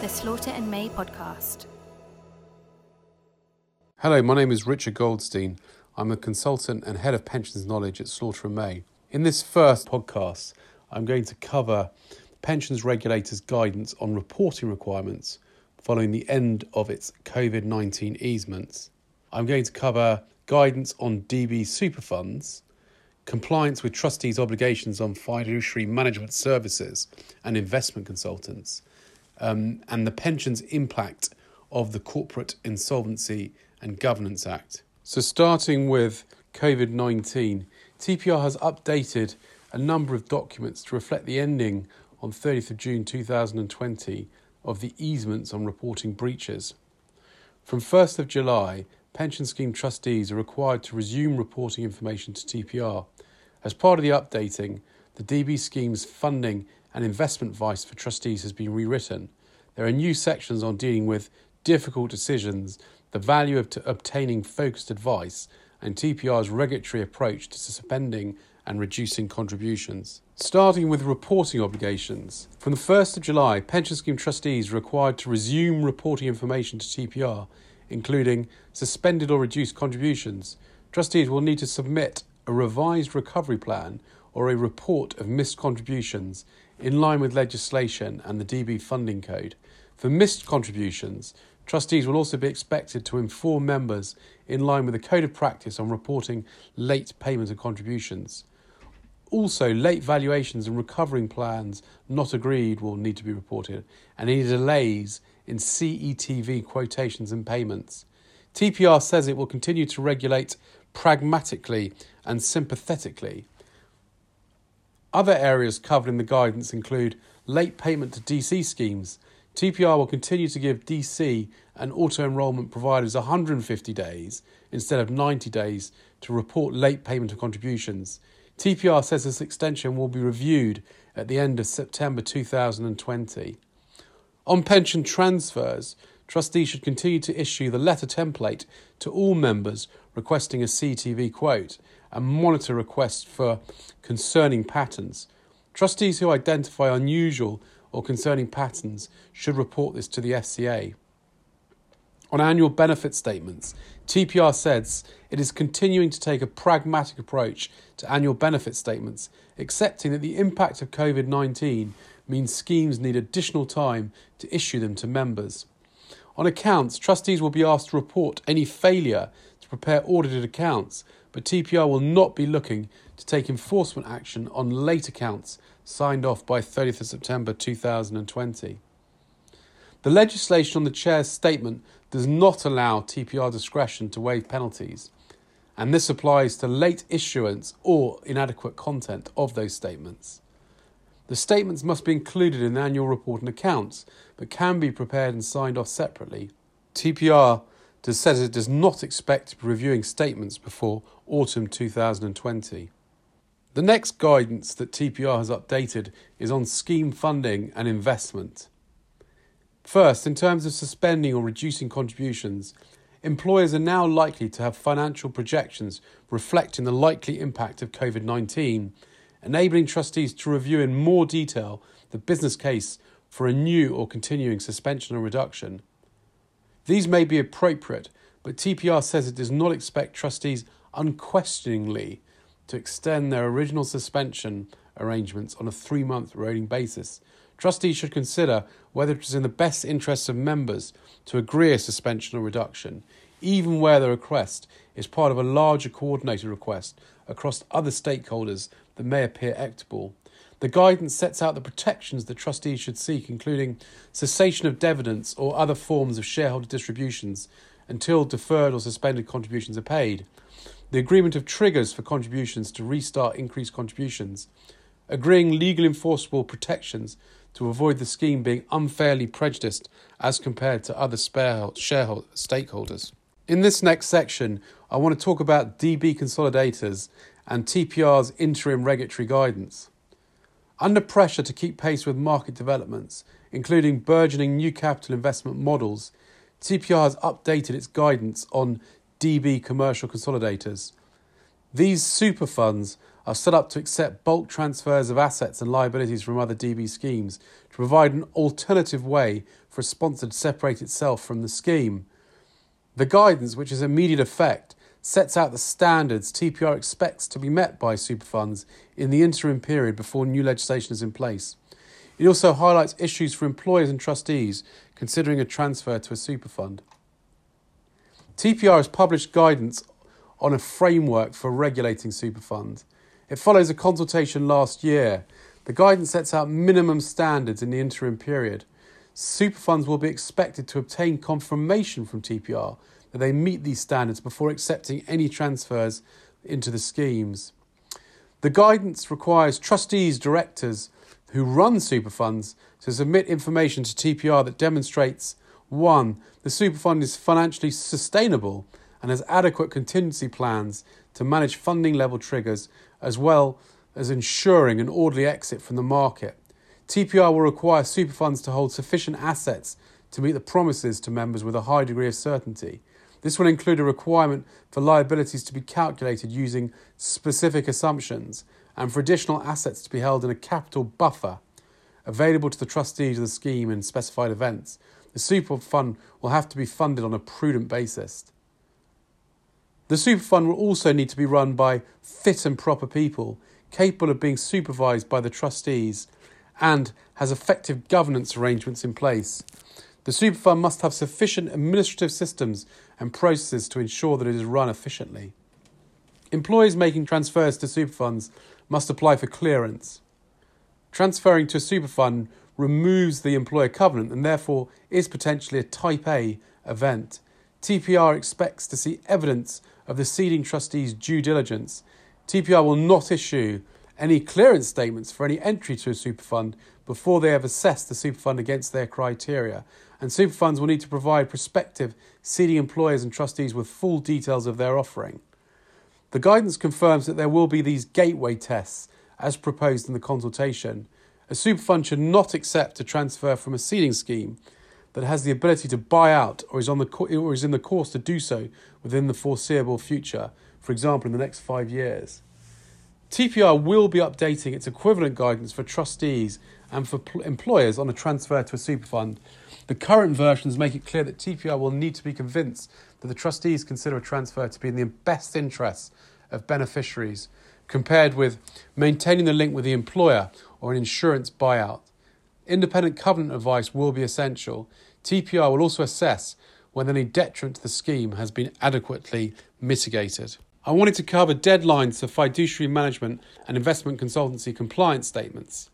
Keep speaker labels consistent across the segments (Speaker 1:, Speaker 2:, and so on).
Speaker 1: the Slaughter and May podcast.
Speaker 2: Hello, my name is Richard Goldstein. I'm a consultant and head of pensions knowledge at Slaughter and May. In this first podcast, I'm going to cover pensions regulators' guidance on reporting requirements following the end of its COVID 19 easements. I'm going to cover guidance on DB super funds, compliance with trustees' obligations on fiduciary management services and investment consultants, um, and the pensions impact of the Corporate Insolvency and Governance Act. So, starting with COVID 19, TPR has updated a number of documents to reflect the ending on 30th of June 2020 of the easements on reporting breaches. From 1st of July, pension scheme trustees are required to resume reporting information to TPR. As part of the updating, the DB scheme's funding and investment advice for trustees has been rewritten. There are new sections on dealing with difficult decisions, the value of t- obtaining focused advice, and TPR's regulatory approach to suspending and reducing contributions. Starting with reporting obligations. From the 1st of July, pension scheme trustees are required to resume reporting information to TPR, including suspended or reduced contributions. Trustees will need to submit a revised recovery plan or a report of missed contributions in line with legislation and the DB funding code. For missed contributions, trustees will also be expected to inform members in line with the code of practice on reporting late payments of contributions. Also, late valuations and recovering plans not agreed will need to be reported, and any delays in CETV quotations and payments. TPR says it will continue to regulate pragmatically and sympathetically. Other areas covered in the guidance include late payment to DC schemes. TPR will continue to give DC and auto enrolment providers 150 days instead of 90 days to report late payment of contributions. TPR says this extension will be reviewed at the end of September 2020. On pension transfers, trustees should continue to issue the letter template to all members requesting a CETV quote and monitor requests for concerning patterns. Trustees who identify unusual or concerning patterns should report this to the FCA. On annual benefit statements, TPR says it is continuing to take a pragmatic approach to annual benefit statements, accepting that the impact of COVID 19 means schemes need additional time to issue them to members. On accounts, trustees will be asked to report any failure prepare audited accounts, but TPR will not be looking to take enforcement action on late accounts signed off by 30th of September 2020. The legislation on the Chair's statement does not allow TPR discretion to waive penalties, and this applies to late issuance or inadequate content of those statements. The statements must be included in the annual report and accounts, but can be prepared and signed off separately. TPR says it does not expect to be reviewing statements before autumn 2020. The next guidance that TPR has updated is on scheme funding and investment. First, in terms of suspending or reducing contributions, employers are now likely to have financial projections reflecting the likely impact of COVID 19, enabling trustees to review in more detail the business case for a new or continuing suspension or reduction. These may be appropriate, but TPR says it does not expect trustees unquestioningly to extend their original suspension arrangements on a three month rolling basis. Trustees should consider whether it is in the best interests of members to agree a suspension or reduction, even where the request is part of a larger coordinated request across other stakeholders that may appear equitable. The guidance sets out the protections the trustees should seek, including cessation of dividends or other forms of shareholder distributions until deferred or suspended contributions are paid, the agreement of triggers for contributions to restart increased contributions, agreeing legal enforceable protections to avoid the scheme being unfairly prejudiced as compared to other stakeholders. In this next section, I want to talk about DB consolidators and TPR's interim regulatory guidance. Under pressure to keep pace with market developments, including burgeoning new capital investment models, TPR has updated its guidance on DB commercial consolidators. These super funds are set up to accept bulk transfers of assets and liabilities from other DB schemes to provide an alternative way for a sponsor to separate itself from the scheme. The guidance, which has immediate effect, sets out the standards TPR expects to be met by super funds in the interim period before new legislation is in place. It also highlights issues for employers and trustees considering a transfer to a super fund. TPR has published guidance on a framework for regulating super funds. It follows a consultation last year. The guidance sets out minimum standards in the interim period. Super funds will be expected to obtain confirmation from TPR that they meet these standards before accepting any transfers into the schemes. The guidance requires trustees, directors who run super funds to submit information to TPR that demonstrates one, the super fund is financially sustainable and has adequate contingency plans to manage funding level triggers as well as ensuring an orderly exit from the market. TPR will require super funds to hold sufficient assets to meet the promises to members with a high degree of certainty. This will include a requirement for liabilities to be calculated using specific assumptions and for additional assets to be held in a capital buffer available to the trustees of the scheme in specified events. The super fund will have to be funded on a prudent basis. The super fund will also need to be run by fit and proper people, capable of being supervised by the trustees, and has effective governance arrangements in place. The super fund must have sufficient administrative systems and processes to ensure that it is run efficiently. Employees making transfers to super funds must apply for clearance. Transferring to a super fund removes the employer covenant and therefore is potentially a type A event. TPR expects to see evidence of the seeding trustee's due diligence. TPR will not issue any clearance statements for any entry to a super fund before they have assessed the super fund against their criteria and super funds will need to provide prospective seeding employers and trustees with full details of their offering. The guidance confirms that there will be these gateway tests as proposed in the consultation. A super fund should not accept a transfer from a seeding scheme that has the ability to buy out or is, on the, or is in the course to do so within the foreseeable future, for example, in the next five years. TPR will be updating its equivalent guidance for trustees and for pl- employers on a transfer to a super fund the current versions make it clear that TPR will need to be convinced that the trustees consider a transfer to be in the best interests of beneficiaries, compared with maintaining the link with the employer or an insurance buyout. Independent covenant advice will be essential. TPR will also assess whether any detriment to the scheme has been adequately mitigated. I wanted to cover deadlines for fiduciary management and investment consultancy compliance statements.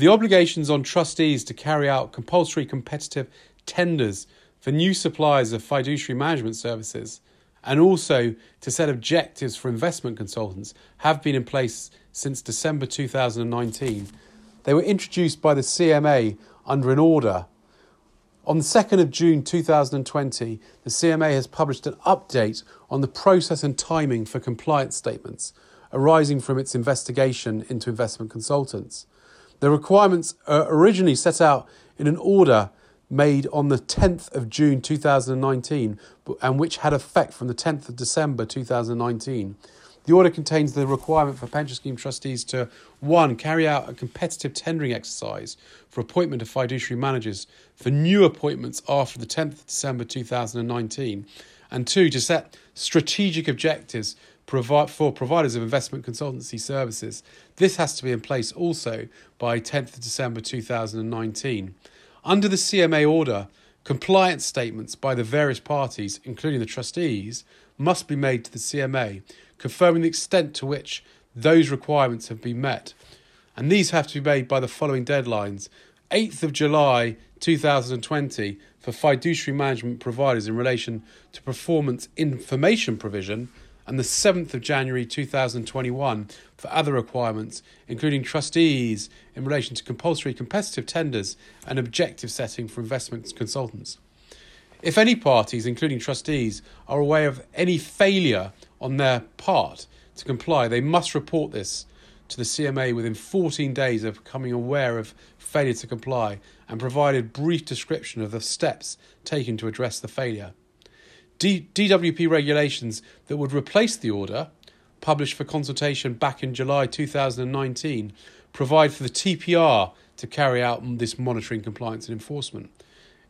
Speaker 2: The obligations on trustees to carry out compulsory competitive tenders for new suppliers of fiduciary management services and also to set objectives for investment consultants have been in place since December 2019. They were introduced by the CMA under an order. On the 2nd of June 2020, the CMA has published an update on the process and timing for compliance statements arising from its investigation into investment consultants. The requirements are originally set out in an order made on the 10th of June 2019 and which had effect from the 10th of December 2019. The order contains the requirement for pension scheme trustees to 1. carry out a competitive tendering exercise for appointment of fiduciary managers for new appointments after the 10th of December 2019, and 2. to set strategic objectives for providers of investment consultancy services. This has to be in place also by 10th of December 2019. Under the CMA order, compliance statements by the various parties, including the trustees, must be made to the CMA, confirming the extent to which those requirements have been met. And these have to be made by the following deadlines 8th of July 2020 for fiduciary management providers in relation to performance information provision and the 7th of January 2021 for other requirements, including trustees in relation to compulsory competitive tenders and objective setting for investment consultants. If any parties, including trustees, are aware of any failure on their part to comply, they must report this to the CMA within 14 days of becoming aware of failure to comply and provide a brief description of the steps taken to address the failure. DWP regulations that would replace the order published for consultation back in July 2019, provide for the TPR to carry out this monitoring, compliance, and enforcement.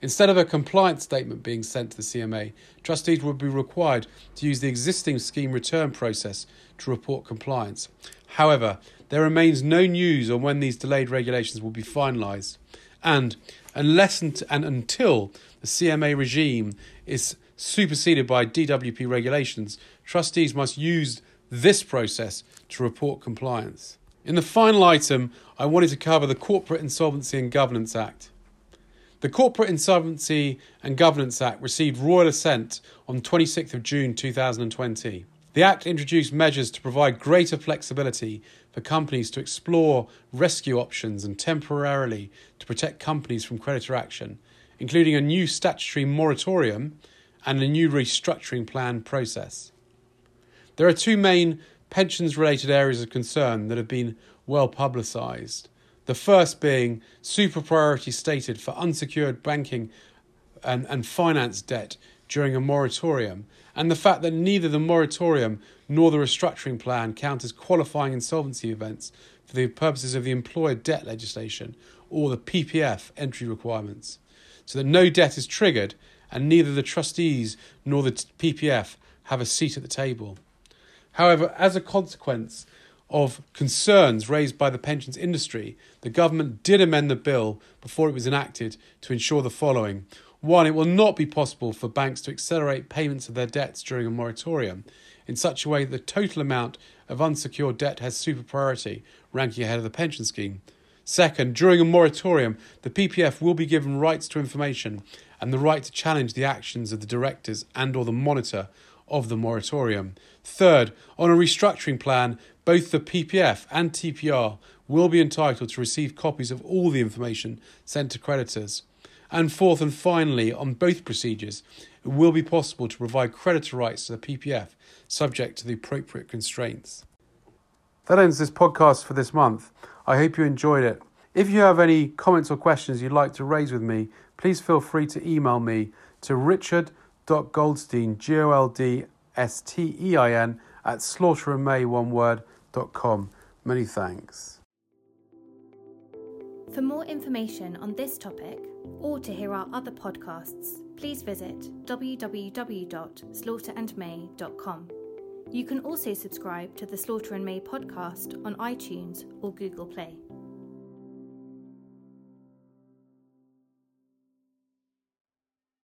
Speaker 2: Instead of a compliance statement being sent to the CMA, trustees would be required to use the existing scheme return process to report compliance. However, there remains no news on when these delayed regulations will be finalised, and unless and until the CMA regime is superseded by DWP regulations, trustees must use this process to report compliance. In the final item, I wanted to cover the Corporate Insolvency and Governance Act. The Corporate Insolvency and Governance Act received royal assent on 26th of June 2020. The Act introduced measures to provide greater flexibility for companies to explore rescue options and temporarily to protect companies from creditor action, including a new statutory moratorium and a new restructuring plan process. There are two main pensions related areas of concern that have been well publicised. The first being super priority stated for unsecured banking and, and finance debt during a moratorium, and the fact that neither the moratorium nor the restructuring plan count as qualifying insolvency events for the purposes of the employer debt legislation or the PPF entry requirements, so that no debt is triggered and neither the trustees nor the PPF have a seat at the table. However, as a consequence of concerns raised by the pensions industry, the government did amend the bill before it was enacted to ensure the following. One, it will not be possible for banks to accelerate payments of their debts during a moratorium in such a way that the total amount of unsecured debt has super priority, ranking ahead of the pension scheme. Second, during a moratorium, the PPF will be given rights to information and the right to challenge the actions of the directors and or the monitor of the moratorium. Third, on a restructuring plan, both the PPF and TPR will be entitled to receive copies of all the information sent to creditors. And fourth and finally, on both procedures, it will be possible to provide creditor rights to the PPF subject to the appropriate constraints. That ends this podcast for this month. I hope you enjoyed it. If you have any comments or questions you'd like to raise with me, please feel free to email me to richard.goldstein, G O L D S T E I N, at slaughterandmay, one word, dot com. Many thanks.
Speaker 1: For more information on this topic or to hear our other podcasts, please visit www.slaughterandmay.com. You can also subscribe to the Slaughter and May podcast on iTunes or Google Play.